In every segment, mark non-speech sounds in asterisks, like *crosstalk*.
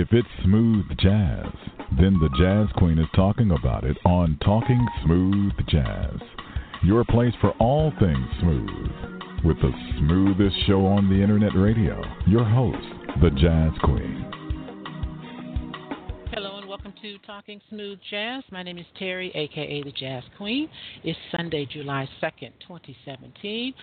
If it's smooth jazz, then the Jazz Queen is talking about it on Talking Smooth Jazz. Your place for all things smooth. With the smoothest show on the internet radio. Your host, the Jazz Queen. Hello and welcome to Talking Smooth Jazz. My name is Terry, aka the Jazz Queen. It's Sunday, July 2nd, 2017.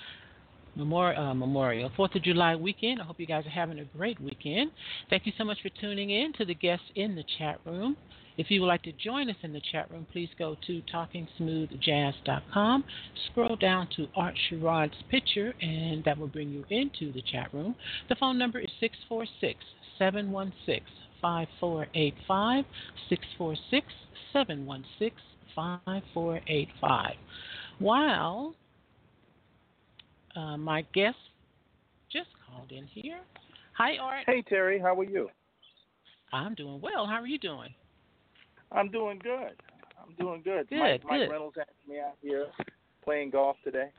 Memorial, uh, Memorial, Fourth of July weekend. I hope you guys are having a great weekend. Thank you so much for tuning in to the guests in the chat room. If you would like to join us in the chat room, please go to TalkingSmoothJazz.com. Scroll down to Art Sherrod's picture, and that will bring you into the chat room. The phone number is 646 716 5485. 646 716 5485. While uh, my guest just called in here. Hi, Art. Hey, Terry. How are you? I'm doing well. How are you doing? I'm doing good. I'm doing good. Good, Mike, Mike good. Reynolds had me out here playing golf today.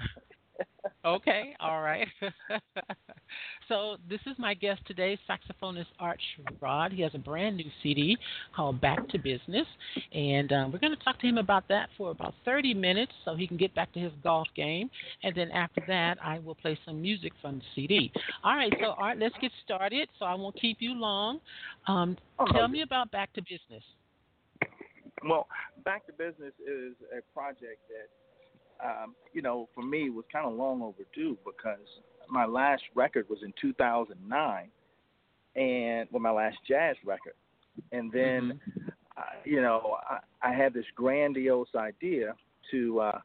Okay, all right. *laughs* so this is my guest today, saxophonist Art Sherrod. He has a brand new CD called Back to Business, and um, we're going to talk to him about that for about 30 minutes so he can get back to his golf game. And then after that, I will play some music from the CD. All right, so Art, let's get started. So I won't keep you long. Um, Oh, tell me about Back to Business. Well, Back to Business is a project that, um, you know, for me was kind of long overdue because my last record was in 2009, and well, my last jazz record, and then, uh, you know, I, I had this grandiose idea to uh,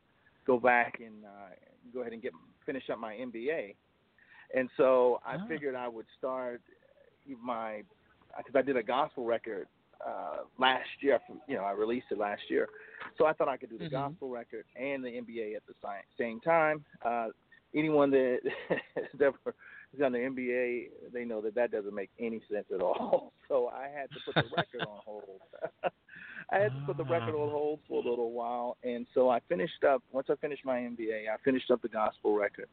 go back and uh, go ahead and get finish up my MBA, and so I Ah. figured I would start my because I did a gospel record uh, last year. You know, I released it last year, so I thought I could do the Mhm. gospel record and the MBA at the same time. Uh, anyone that *laughs* has ever done the MBA, they know that that doesn't make any sense at all. *laughs* So I had to put the record on hold. *laughs* I had to put the record on hold for a little while, and so I finished up. Once I finished my MBA, I finished up the gospel record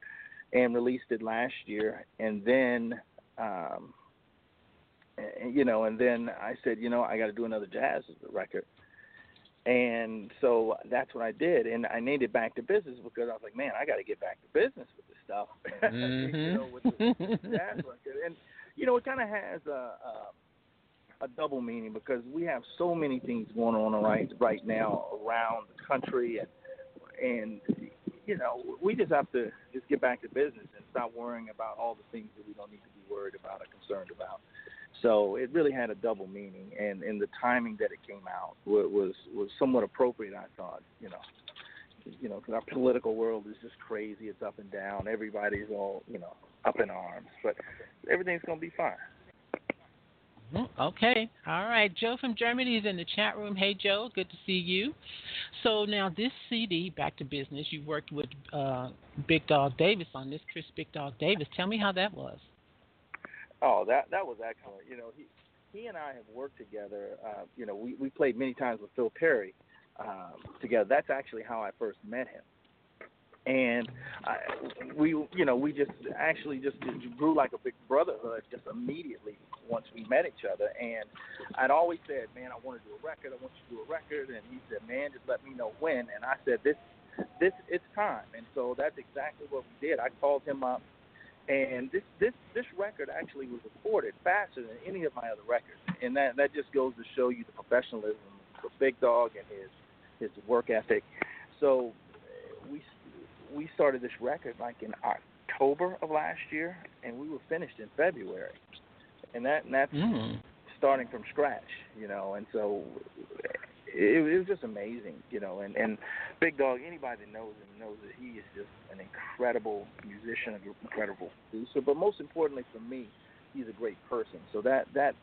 and released it last year, and then. Um, you know, and then I said, you know, I got to do another jazz record. And so that's what I did, and I named it Back to Business because I was like, man, I got to get back to business with this stuff. *laughs* you know, with the mm-hmm. jazz record, and you know, it kind of has a, a a double meaning because we have so many things going on right right now around the country, and and you know, we just have to just get back to business and stop worrying about all the things that we don't need to be worried about or concerned about. So it really had a double meaning, and and the timing that it came out wa- was was somewhat appropriate. I thought, you know, you know, because our political world is just crazy. It's up and down. Everybody's all you know up in arms, but everything's gonna be fine. Mm, Okay. All right. Joe from Germany is in the chat room. Hey, Joe. Good to see you. So now this CD, Back to Business, you worked with uh, Big Dog Davis on this, Chris Big Dog Davis. Tell me how that was. Oh, that that was excellent. You know, he he and I have worked together. Uh, you know, we we played many times with Phil Perry um, together. That's actually how I first met him. And I, we, you know, we just actually just grew like a big brotherhood just immediately once we met each other. And I'd always said, man, I want to do a record. I want you to do a record. And he said, man, just let me know when. And I said, this, this, it's time. And so that's exactly what we did. I called him up and this this this record actually was recorded faster than any of my other records, and that that just goes to show you the professionalism of Big Dog and his his work ethic. So we we started this record like in October of last year, and we were finished in February, and that and that's Mm. starting from scratch, you know. And so it, it was just amazing, you know. And and Big Dog, anybody that knows him knows that he is just an incredible musician, an incredible producer. But most importantly for me, he's a great person. So that that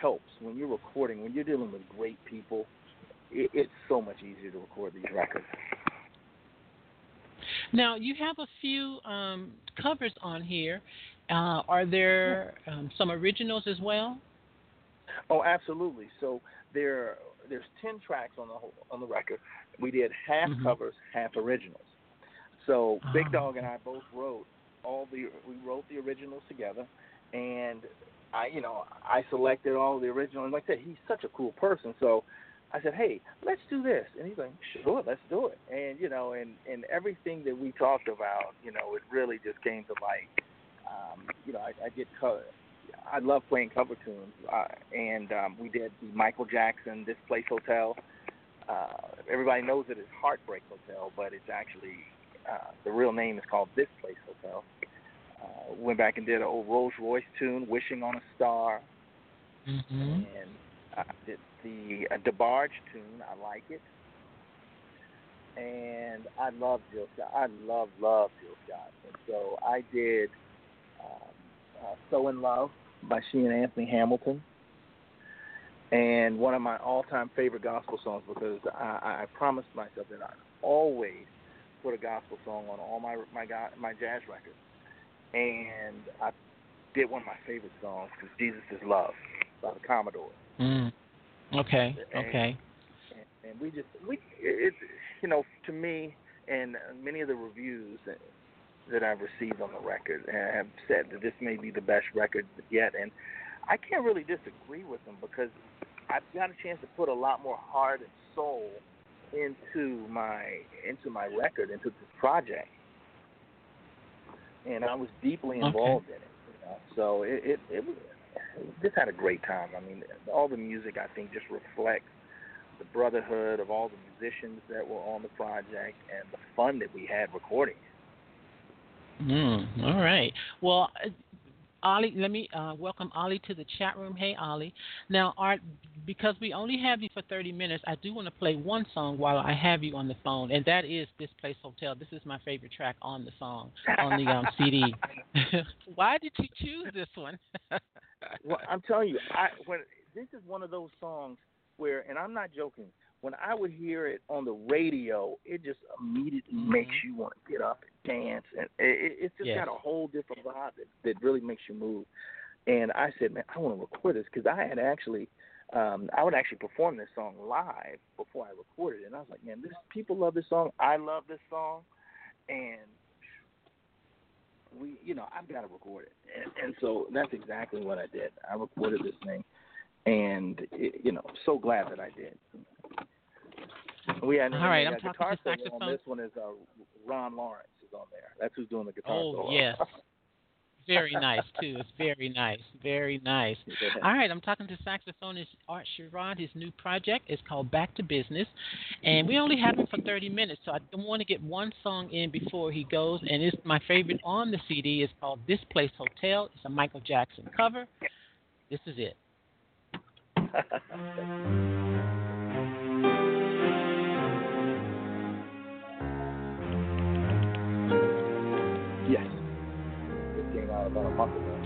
helps when you're recording, when you're dealing with great people. It, it's so much easier to record these records. Now you have a few um, covers on here. Uh, are there um, some originals as well? Oh, absolutely. So there, there's ten tracks on the whole, on the record. We did half Mhm. covers, half originals. So Big Ah. Dog and I both wrote all the we wrote the originals together, and I, you know, I selected all the originals. And like I said, he's such a cool person, so I said, hey, let's do this, and he's like, sure, let's do it. And you know, and and everything that we talked about, you know, it really just came to light. Um, you know, I, I did cover. I love playing cover tunes, uh, and um, we did the Michael Jackson "This Place Hotel." Uh, everybody knows it as Heartbreak Hotel, but it's actually uh, the real name is called This Place Hotel. Uh, went back and did an old Rose Royce tune, "Wishing on a Star," Mm-hmm. and I did the uh, DeBarge tune. I like it, and I love Jill Scott. I love love Jill Scott, and so I did um, uh, "So in Love" by she and Anthony Hamilton, and one of my all-time favorite gospel songs because I, I promised myself that I always put a gospel song on all my my my jazz records, and I did one of my favorite songs because Jesus is Love by the Commodores. Mm. Okay. Okay. and, and we just we it you know to me and many of the reviews that, I've received on the record and have said that this may be the best record yet, and I can't really disagree with them because I've got a chance to put a lot more heart and soul into my into my record into this project, and I was deeply Okay. involved in it. You know? So it it, it was just had a great time. I mean, all the music I think just reflects the brotherhood of all the musicians that were on the project and the fun that we had recording. it. Mm, all right. Well, uh, Ollie, let me uh, welcome Ollie to the chat room. Hey, Ollie. Now, Art, because we only have you for 30 minutes, I do want to play one song while I have you on the phone, and that is "This Place Hotel." This is my favorite track on the song on the um, CD. *laughs* Why did you choose this one? *laughs* Well, I'm telling you, I when this is one of those songs where, and I'm not joking. When I would hear it on the radio, it just immediately makes you want to get up and dance, and it, it's just Yes. got a whole different vibe that, that really makes you move. And I said, man, I want to record this because I had actually, um, I would actually perform this song live before I recorded it, and I was like, man, this people love this song. I love this song, and we, you know, I've got to record it, and, and so that's exactly what I did. I recorded this thing, and it, you know, so glad that I did. We had All right, I'm uh, talking guitar to saxophone. on this one is uh, Ron Lawrence is on there. That's who's doing the guitar Oh, solo. yes. *laughs* Very nice too. It's very nice. Very nice. *laughs* All right, I'm talking to saxophonist Art Sherrod. His new project is called Back to Business, and we only have him for 30 minutes, so I want to get one song in before he goes. And it's my favorite on the CD. It's called This Place Hotel. It's a Michael Jackson cover. This is it. *laughs* yes. This came out about a month ago.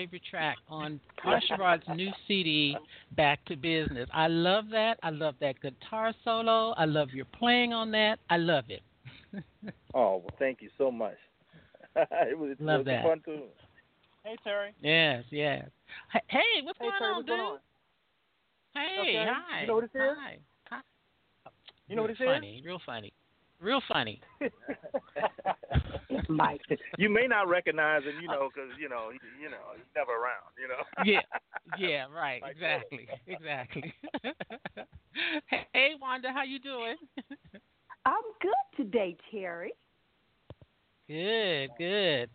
Favorite track on Art Sherrod's new CD, Back to Business. I love that. I love that guitar solo. I love your playing on that. I love it. *laughs* oh well, thank you so much. *laughs* it was, love was that. fun too. Hey Terry. Yes, yes. Hey, hey what's Hey going Terry, on, what's dude? going on? Hey, Okay. hi. You know what it is? Hi. Hi. You know what Real this is? funny, Real funny. Real funny. *laughs* Mike. You may not recognize him, you know, because you know, he, you know, he's never around, you know. yeah, *laughs* yeah, right, Like exactly, *laughs* exactly. hey, hey, Wanda, how you doing? I'm good today, Terry. Good, good.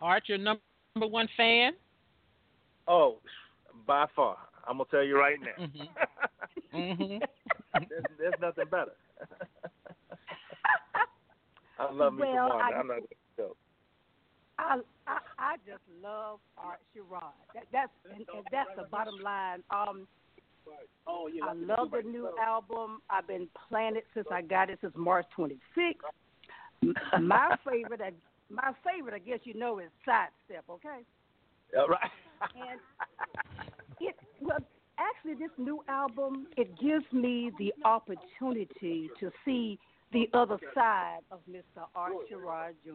Art, your number one fan? Oh, by far, I'm gonna tell you right now. Mhm. Mhm. there's, there's nothing better. I love me Well. I- I'm not joke. I I, I just love Art Sherrod. That, that's and, and that's the bottom line. Um, I love the new album. I've been playing it since I got it since March 26th. My *laughs* favorite, my favorite, I guess you know, is Sidestep. Okay, Yeah, right. and it well actually this new album it gives me the opportunity to see the other side of Mr. Art Sherrod Jr.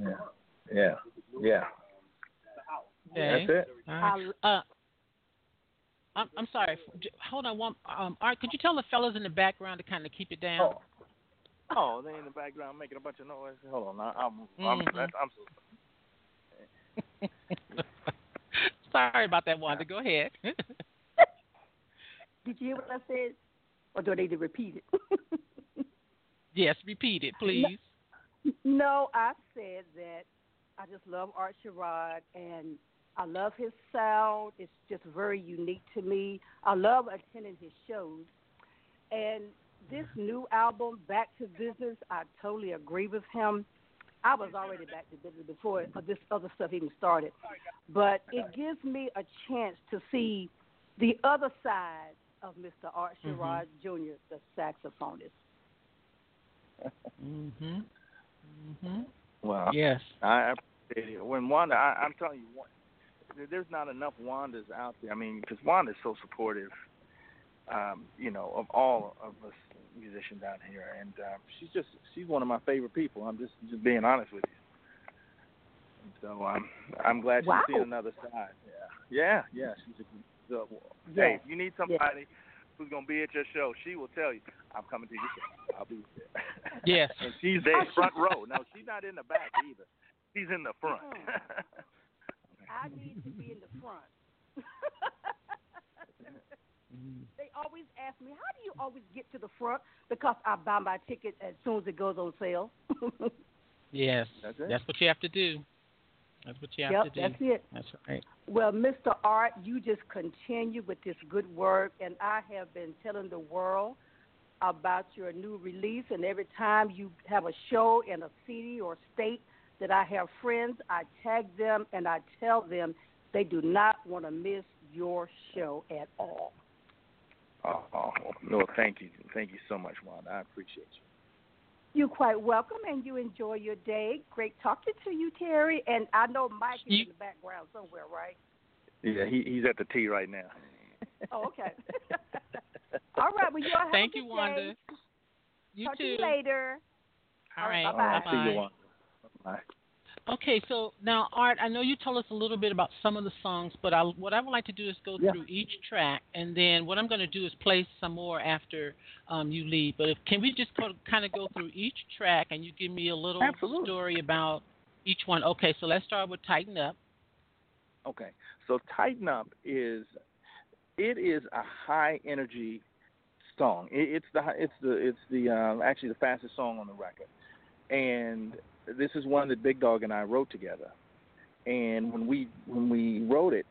yeah, yeah, yeah. Okay. That's it. All right. Uh, I'm, I'm sorry. Hold on one. Um, Art, could you tell the fellas in the background to kind of keep it down? Oh. Oh, they in the background making a bunch of noise. Hold on, I- I'm, I'm, Mhm. that's, I'm so *laughs* sorry about that, Wanda. Go ahead. *laughs* Did you hear what I said? Or do I need to repeat it? *laughs* yes, repeat it, please. no, I said that I just love Art Sherrod and I love his sound. It's just very unique to me. I love attending his shows. And this mm-hmm. new album, Back to Business, I totally agree with him. I was already back to business before this other stuff even started. But it gives me a chance to see the other side of Mr. Art Sherrod Jr., the saxophonist. Mhm. Mhm. well. Yes. I appreciate it. When Wanda, I, I'm telling you, Wa- there- there's not enough Wandas out there. I mean, because Wanda's so supportive, um, you know, of all of us musicians out here, and uh, she's just she's one of my favorite people. I'm just just being honest with you. So I'm I'm glad she's Wow. seen another side. Yeah, yeah, yeah. She's a, so, Yeah. hey, if you need somebody who's gonna be at your show, she will tell you, I'm coming to your show. I'll be there. *laughs* Yes. and she's there front row. No, she's not in the back either. She's in the front. *laughs* I need to be in the front. *laughs* they always ask me, how do you always get to the front? Because I buy my ticket as soon as it goes on sale. Yes. That's it. That's what you have to do. That's what you have yep, to do. that's it. That's right. Well, Mr. Art, you just continue with this good work, and I have been telling the world about your new release. And every time you have a show in a city or state that I have friends, I tag them and I tell them they do not want to miss your show at all. Oh, oh, oh, no, thank you. Thank you so much, Wanda. I appreciate you. You're quite welcome, and you enjoy your day. Great talking to you, Terry. And I know Mike is in the background somewhere, right? Yeah, he he's at the T right now. Oh, okay. *laughs* All right. Well, you all have Thank a you, Wanda. Day. You Talk too. to you later. All right. Bye-bye. All right, see Bye-bye. you, Wanda. Bye. Okay, so now Art, I know you told us a little bit about some of the songs, but I, what I would like to do is go Yeah. through each track, and then what I'm going to do is play some more after um, you leave. But if, can we just go, kind of go through each track, and you give me a little Absolutely. story about each one? Okay, so let's start with Tighten Up. Okay, so Tighten Up is it is a high energy song. It, it's the it's the it's the um, actually the fastest song on the record, and this is one that Big Dog and I wrote together. And when we when we wrote it,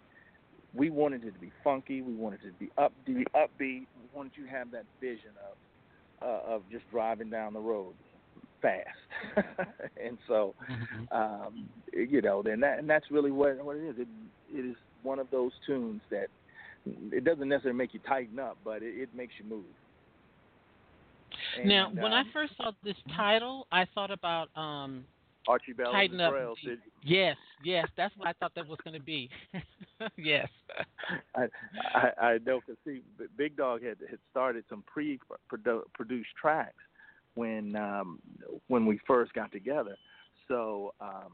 we wanted it to be funky. We wanted it to be up to be upbeat. We wanted you to have that vision of uh, of just driving down the road fast. *laughs* and so um, you know, then that and that's really what what it is. It it is one of those tunes that it doesn't necessarily make you tighten up, but it, it makes you move. Now, And, when I um, first saw this title, I thought about um, Archie Bell Tighten and up. the Drells. Did, Yes, yes, that's what I thought that was going to be. *laughs* yes. I, I I know because see, Big Dog had had started some pre-produced tracks when um when we first got together. So um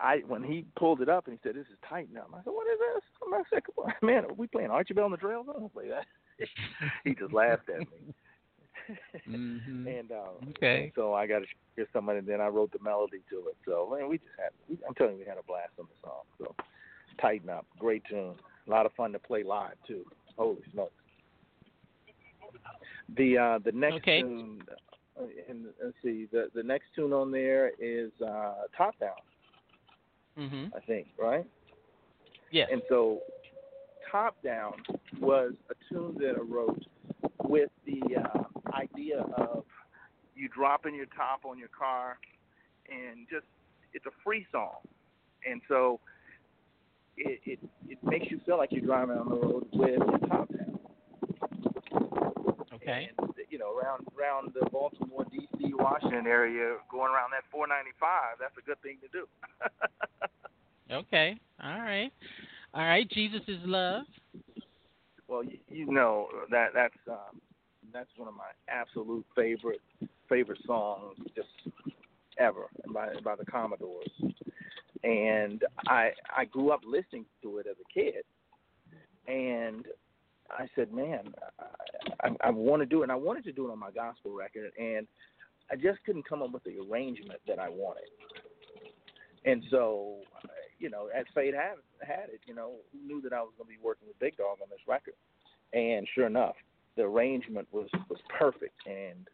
I when he pulled it up and he said, "This is tighten up," I said, "What is this?" I said, Come on, "Man, are we playing Archie Bell and the Drells? I don't play that." he just laughed at me. Hmm and um, Okay. and so I got to hear somebody, and then I wrote the melody to it. So man, we just had, we, I'm telling you, we had a blast on the song. So tighten up, great tune, a lot of fun to play live too. Holy smokes! The uh, the next Okay. tune, uh, and let's see, the the next tune on there is uh, Top Down, hmm I think, right? Yeah. And so, Top Down was a tune that I wrote with the uh, idea of you dropping your top on your car and just, it's a free song. And so, it, it, it makes you feel like you're driving on the road with your top down. okay. And, you know, around around the Baltimore, D.C., Washington area, going around that 495, that's a good thing to do. *laughs* Okay. All right. All right. Jesus is love. Well, you, you know that that's um, that's one of my absolute favorite favorite songs just ever by by the Commodores, and I I grew up listening to it as a kid, and I said, man, I, I, I want to do it, and I wanted to do it on my gospel record, and I just couldn't come up with the arrangement that I wanted, and so you know, as fate had had it, you know, who knew that I was going to be working with Big Dog on this record? And sure enough, the arrangement was was perfect, and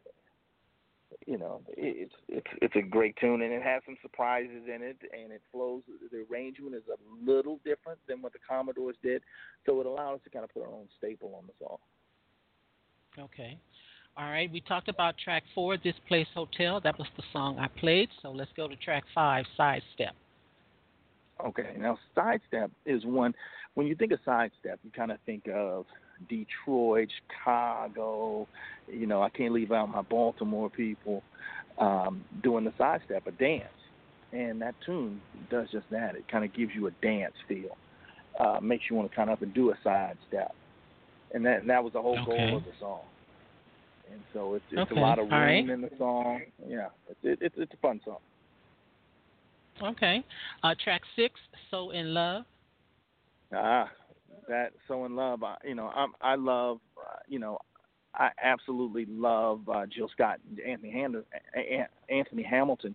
you know, it, it's it's it's a great tune, and it has some surprises in it, and it flows. The arrangement is a little different than what the Commodores did, so it allowed us to kind of put our own staple on the song. Okay. All right. We talked about track four, This Place Hotel. That was the song I played. So let's go to track five, Sidestep. Okay, now sidestep is one. When you think of sidestep, you kind of think of Detroit, Chicago. You know, I can't leave out my Baltimore people um, doing the sidestep, a dance, and that tune does just that. It kind of gives you a dance feel, uh, makes you want to kind of up and do a sidestep, and that and that was the whole Okay. goal of the song. And so it's it's Okay, a lot of room right. in the song. Yeah, it's it, it's it's a fun song. Okay. Uh, track six, So in Love. Ah, that so in love. I, you know, I'm I love. Uh, you know, I absolutely love uh, Jill Scott, and Anthony Hand- A- Anthony Hamilton.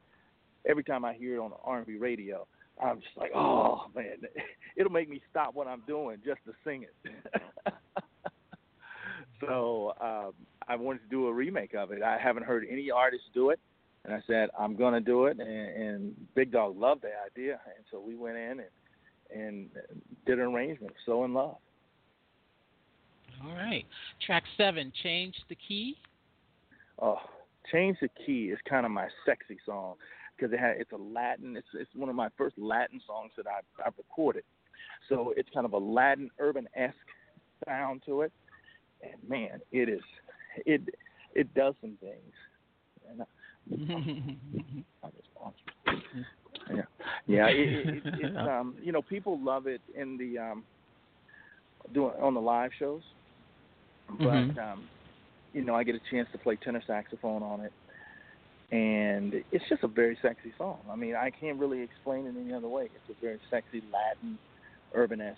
Every time I hear it on the R&B radio, I'm just like, oh man, *laughs* it'll make me stop what I'm doing just to sing it. *laughs* so um, I wanted to do a remake of it. I haven't heard any artists do it, and I said I'm gonna do it. And, and Big Dog loved the idea, and so we went in and and did an arrangement. So in love. All right. Track seven, Change the Key. Oh, change the key is kind of my sexy song because it had it's a Latin. It's it's one of my first Latin songs that I've I've recorded. So it's kind of a Latin urban esque sound to it, and man, it is it it does some things. And *laughs* I, I just want you. *laughs* Yeah, yeah. It, it, it, it's um, you know, people love it in the um, doing on the live shows, but Mhm. um, you know, I get a chance to play tenor saxophone on it, and it's just a very sexy song. I mean, I can't really explain it any other way. It's a very sexy Latin, urban-esque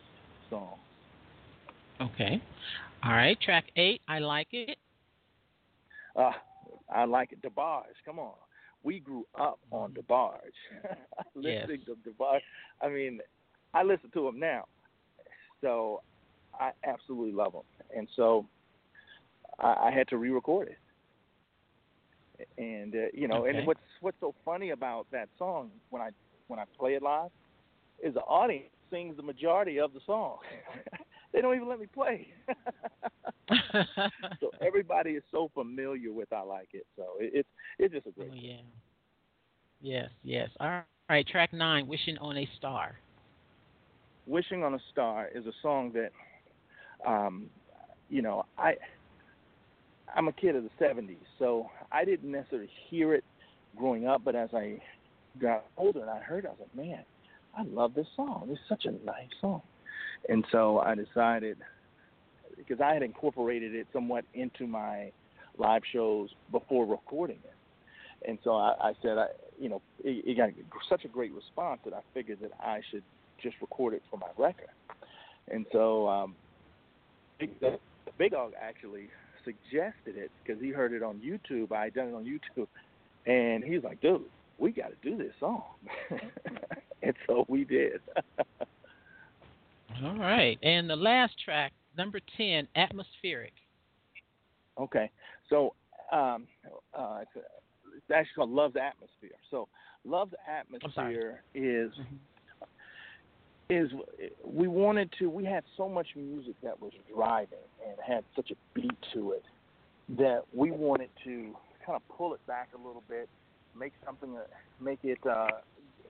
song. Okay. All right. Track eight, I Like It. Uh, I like it. DeBarge, come on. We grew up on DeBarge. *laughs* Listening to DeBarge. I mean, I listen to him now. So I absolutely love him. And so I, I had to re-record it. And uh, you know, Okay. and what's what's so funny about that song when I when I play it live is the audience sings the majority of the song. *laughs* they don't even let me play. *laughs* so everybody is so familiar with I like it. So it, it's it's just a great. Oh yeah. Yes, yes. All right, track nine, Wishing on a Star. Wishing on a Star is a song that, um, you know, I I'm a kid of the '70s, so I didn't necessarily hear it growing up, but as I got older and I heard it, I was like, man, I love this song. It's such a nice song. And so I decided, because I had incorporated it somewhat into my live shows before recording it. And so I, I said, I, you know, it, it got such a great response that I figured that I should just record it for my record. And so um, Big, Big Dog actually suggested it because he heard it on YouTube. I had done it on YouTube, and he was like, "Dude, we got to do this song." *laughs* and so we did. *laughs* All right, and the last track, number ten, "Atmospheric." Okay, so um, uh, it's, it's actually called "Love's Atmosphere." So, "Love's Atmosphere" is. Mm-hmm is we wanted to we had so much music that was driving and had such a beat to it that we wanted to kind of pull it back a little bit make something uh, make it uh, a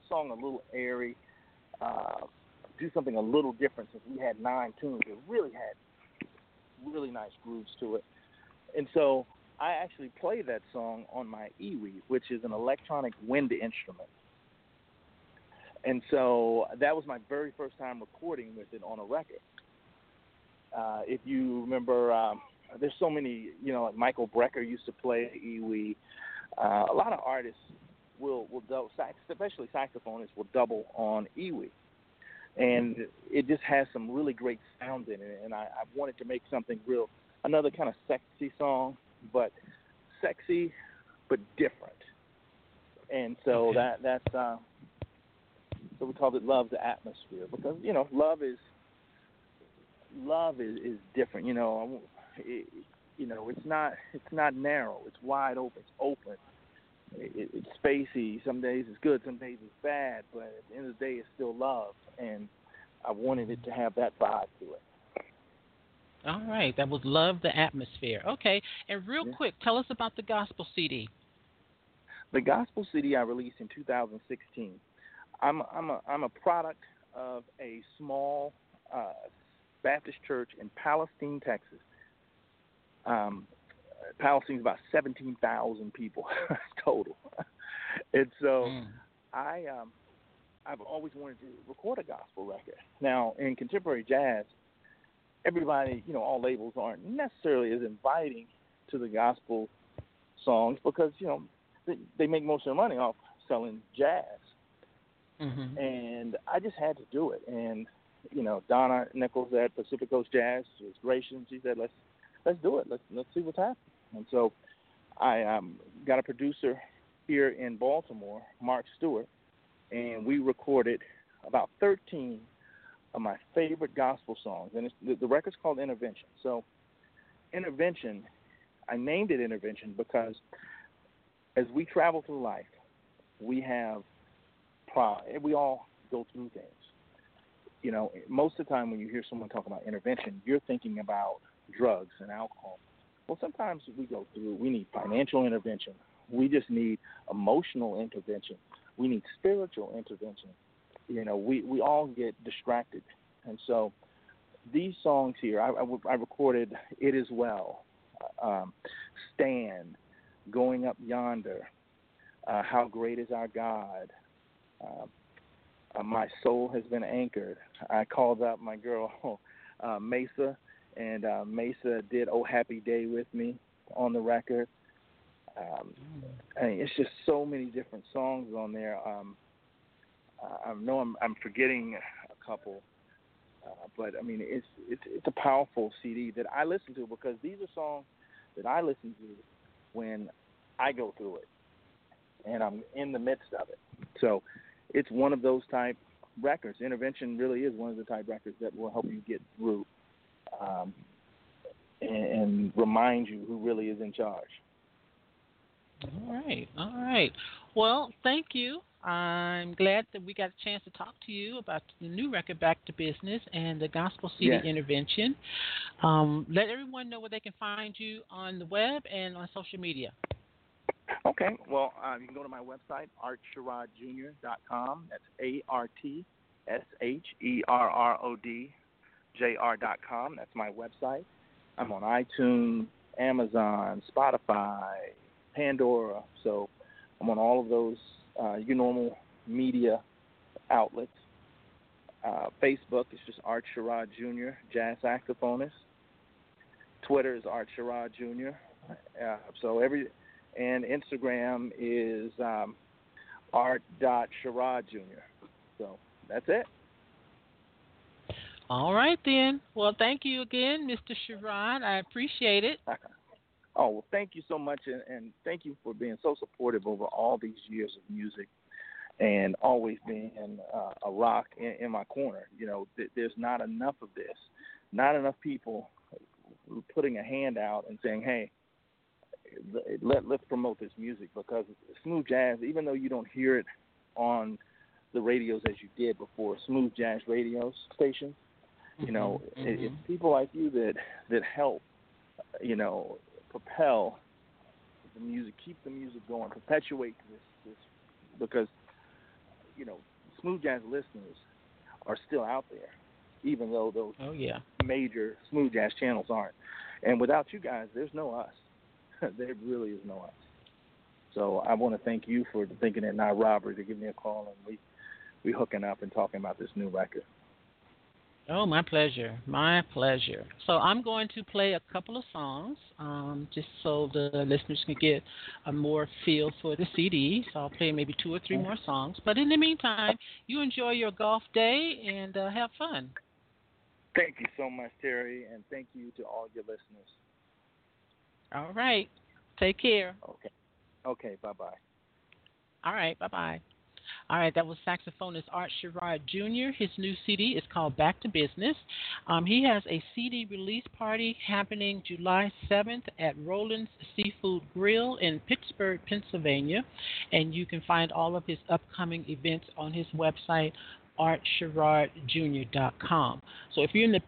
song a little airy uh, do something a little different since we had nine tunes it really had really nice grooves to it and so I actually play that song on my EWI, which is an electronic wind instrument and so that was my very first time recording with it on a record. Uh, if you remember, um, there's so many, you know, like Michael Brecker used to play EWI. Uh, a lot of artists will will double, especially saxophonists will double on EWI, and it just has some really great sound in it. And I, I wanted to make something real, another kind of sexy song, but sexy but different. And so okay. that that's uh, so we called it love the atmosphere because you know love is love is, is different. You know, it, you know it's not it's not narrow. It's wide open. It's open. It, it's spacey. Some days it's good. Some days it's bad. But at the end of the day, it's still love. And I wanted it to have that vibe to it. All right, that was love the atmosphere. Okay, and real yeah. quick, tell us about the gospel CD. The gospel CD I released in 2016 I'm I'm a I'm a product of a small uh, Baptist church in Palestine, Texas. Um, Palestine's about seventeen thousand people *laughs* total, and so mm. I um, I've always wanted to record a gospel record. Now in contemporary jazz, everybody you know all labels aren't necessarily as inviting to the gospel songs because you know they, they make most of their money off selling jazz Mm-hmm. And I just had to do it. And you know, Donna Nichols at Pacific Coast Jazz was gracious. She said, "Let's let's do it. Let's let's see what's happening." And so I um, got a producer here in Baltimore, Mark Stewart, and we recorded about 13 of my favorite gospel songs. And the, the record's called Intervention. So Intervention, I named it Intervention because as we travel through life, we have we all go through things. You know, most of the time when you hear someone talk about intervention, you're thinking about drugs and alcohol. Well, sometimes we go through, we need financial intervention. We just need emotional intervention. We need spiritual intervention. You know, we, we all get distracted. And so these songs here, I, I, I recorded It Is Well, um, Stand, Going Up Yonder, uh, How Great Is Our God, uh, uh, my soul has been anchored. I called up my girl *laughs* uh, Mesa, and uh, Mesa did "Oh Happy Day" with me on the record. Um, I mean, it's just so many different songs on there. Um, I know I'm, I'm forgetting a couple, uh, but I mean, it's, it's it's a powerful CD that I listen to because these are songs that I listen to when I go through it, and I'm in the midst of it. So it's one of those type records. Intervention really is one of the type records that will help you get through um, and, and remind you who really is in charge. All right, all right. Well, thank you. I'm glad that we got a chance to talk to you about the new record, Back to Business, and the Gospel City yes. Intervention. Um, let everyone know where they can find you on the web and on social media. Okay. Well, uh, you can go to my website, artsherrod.jr.com. That's A R T S H E R R O D J R.com. That's my website. I'm on iTunes, Amazon, Spotify, Pandora. So I'm on all of those uh, your normal media outlets. Uh, Facebook is just Art Sherrod Jr., jazz saxophonist. Twitter is Art Sherrod Jr. Uh, so every and Instagram is um, Art Sherrod Jr. So that's it. All right then. Well, thank you again, Mr. Sherrod. I appreciate it. Oh well, thank you so much, and, and thank you for being so supportive over all these years of music, and always being uh, a rock in, in my corner. You know, th- there's not enough of this, not enough people putting a hand out and saying, "Hey, let let's promote this music," because smooth jazz, even though you don't hear it on the radios as you did before, smooth jazz radio stations. You know, mm-hmm. it, it's people like you that that help, you know, propel the music, keep the music going, perpetuate this this because you know, smooth jazz listeners are still out there, even though those oh yeah major smooth jazz channels aren't. And without you guys, there's no us. *laughs* there really is no us. So I want to thank you for thinking it not robbery to give me a call and we we hooking up and talking about this new record. Oh, my pleasure. My pleasure. So I'm going to play a couple of songs um, just so the listeners can get a more feel for the CD. So I'll play maybe two or three more songs. But in the meantime, you enjoy your golf day and uh, have fun. Thank you so much, Terry, and thank you to all your listeners. All right. Take care. Okay. Okay. Bye bye. All right. Bye bye. All right, that was saxophonist Art Sherrod Jr. His new CD is called Back to Business. Um, he has a CD release party happening July 7th at Roland's Seafood Grill in Pittsburgh, Pennsylvania. And you can find all of his upcoming events on his website, artsherrodjr.com. So if you're in the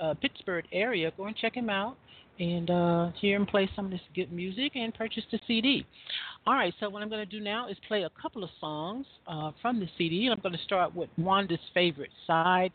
uh, Pittsburgh area, go and check him out and uh, hear him play some of this good music and purchase the CD. All right, so what I'm going to do now is play a couple of songs uh, from the CD. I'm going to start with Wanda's favorite, Side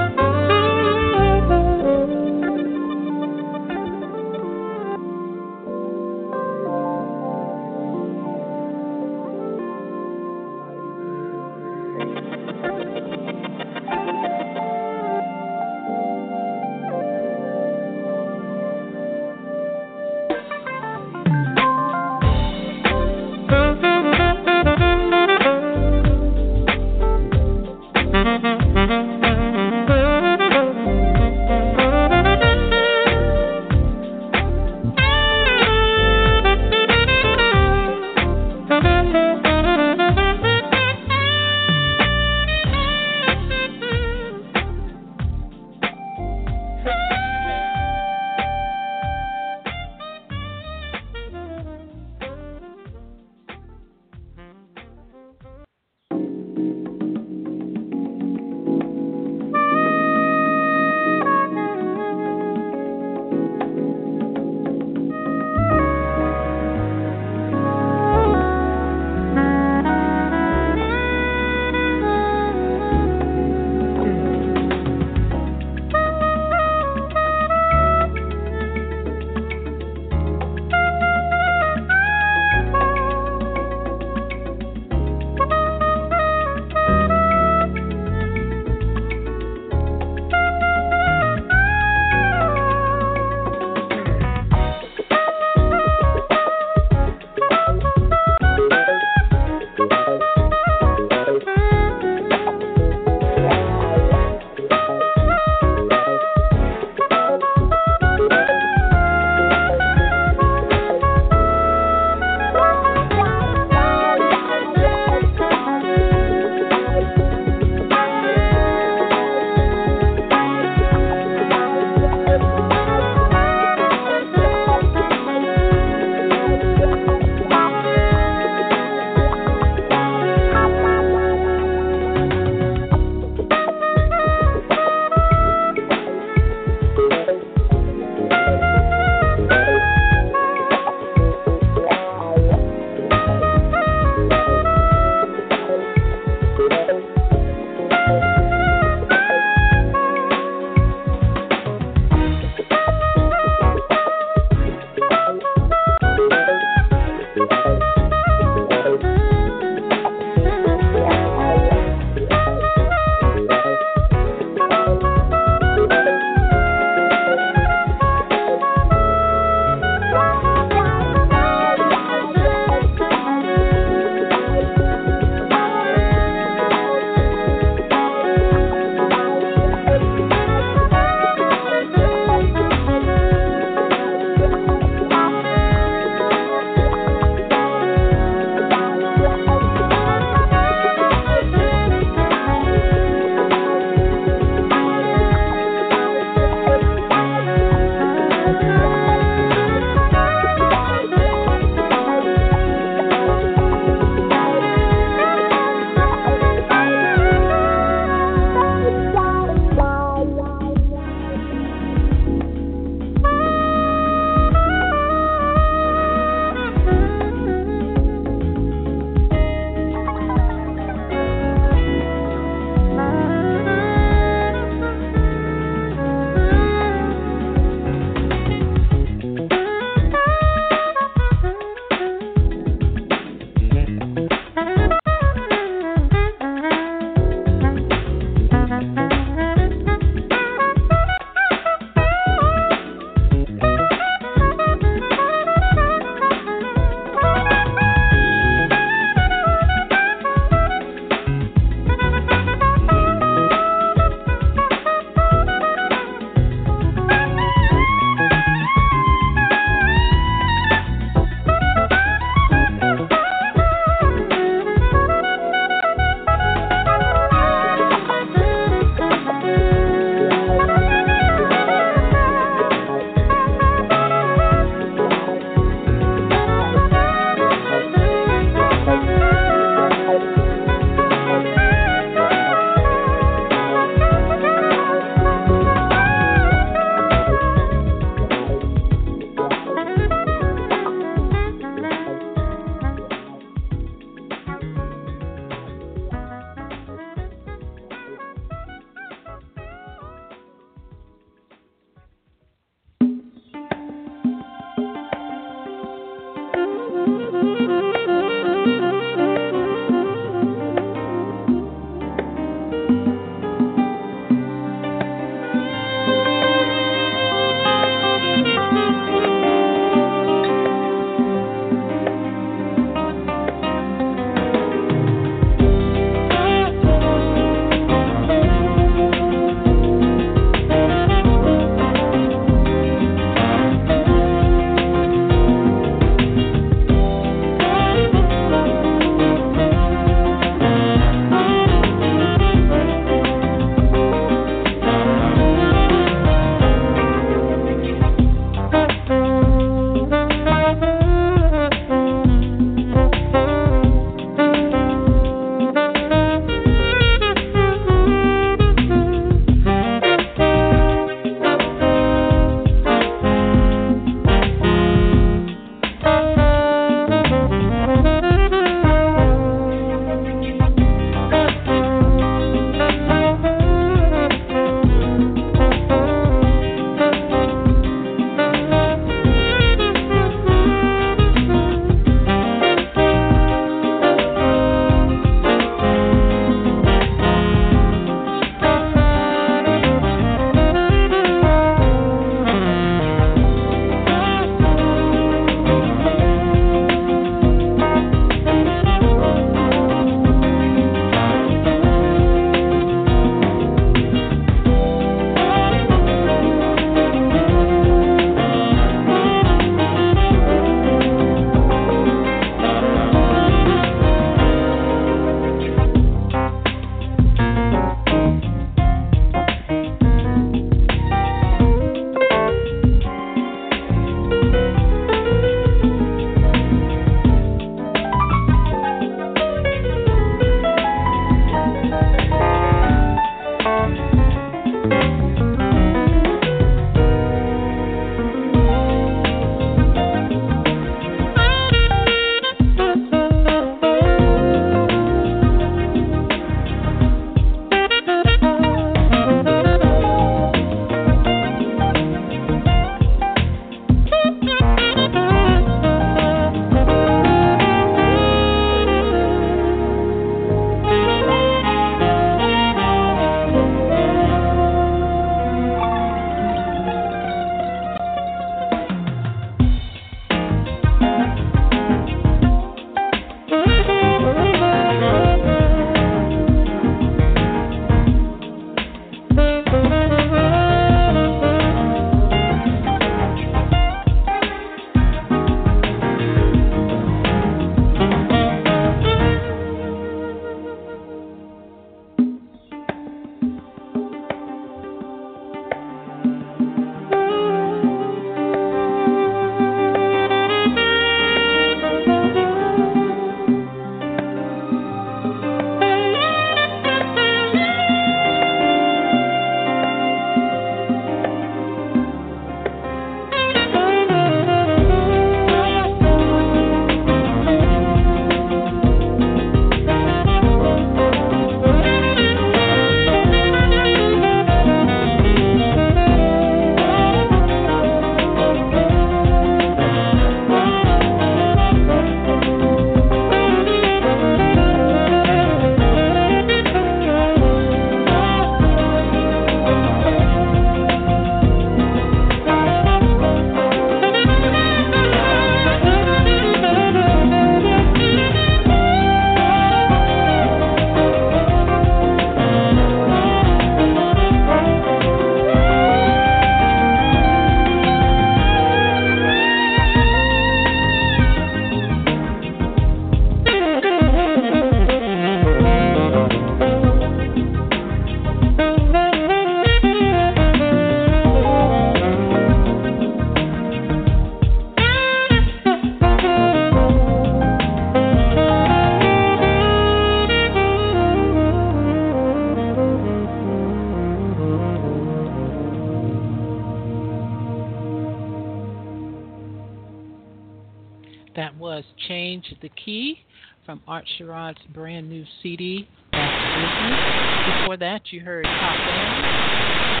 That was Change the Key from Art Sherrod's brand new CD, Before that, you heard Top Down.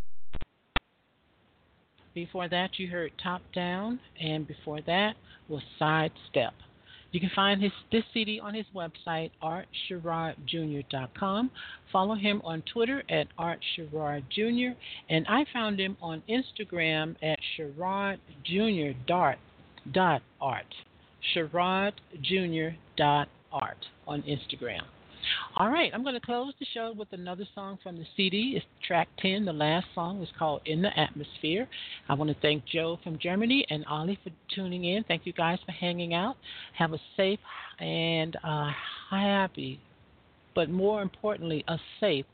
Before that, you heard Top Down. And before that was Sidestep. You can find his this CD on his website, artsherrodjr.com. Follow him on Twitter at artsherrodjr, and I found him on Instagram at sherrodjr.art. Dot art. on Instagram. All right, I'm going to close the show with another song from the CD. It's track 10. The last song is called In the Atmosphere. I want to thank Joe from Germany and Ollie for tuning in. Thank you guys for hanging out. Have a safe and happy, but more importantly, a safe,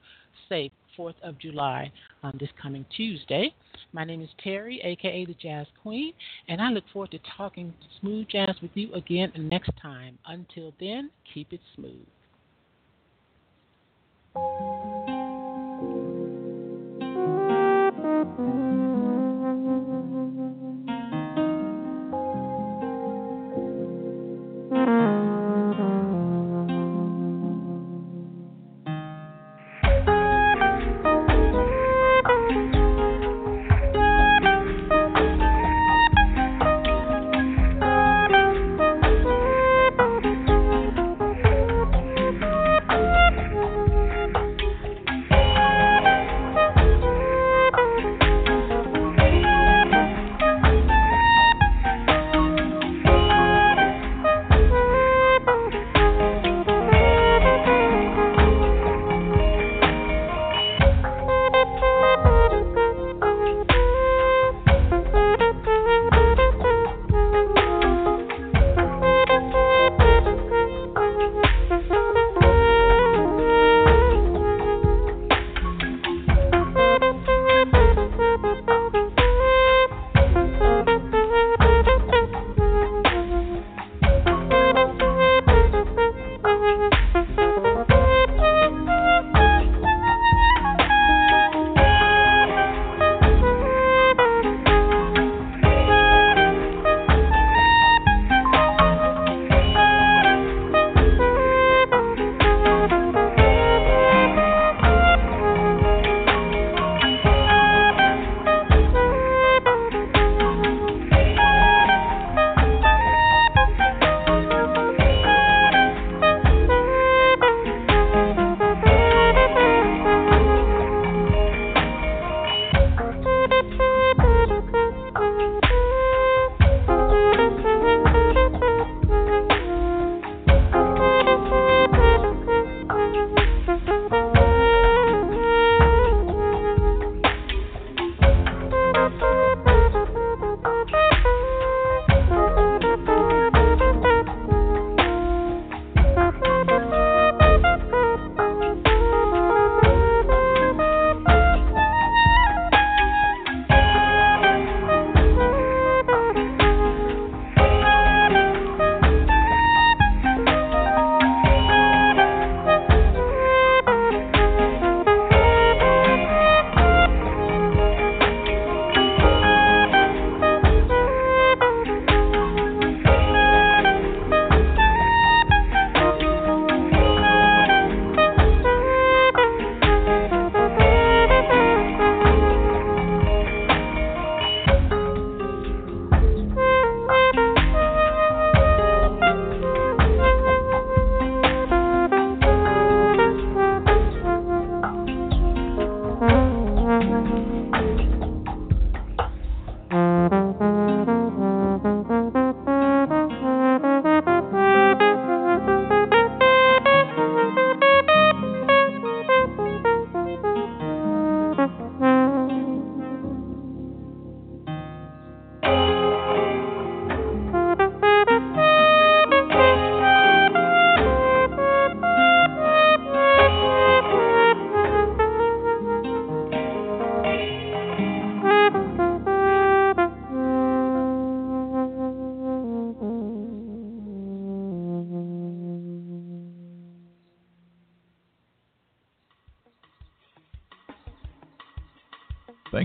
safe 4th of July um, this coming Tuesday. My name is Terry, aka the Jazz Queen, and I look forward to talking smooth jazz with you again next time. Until then, keep it smooth.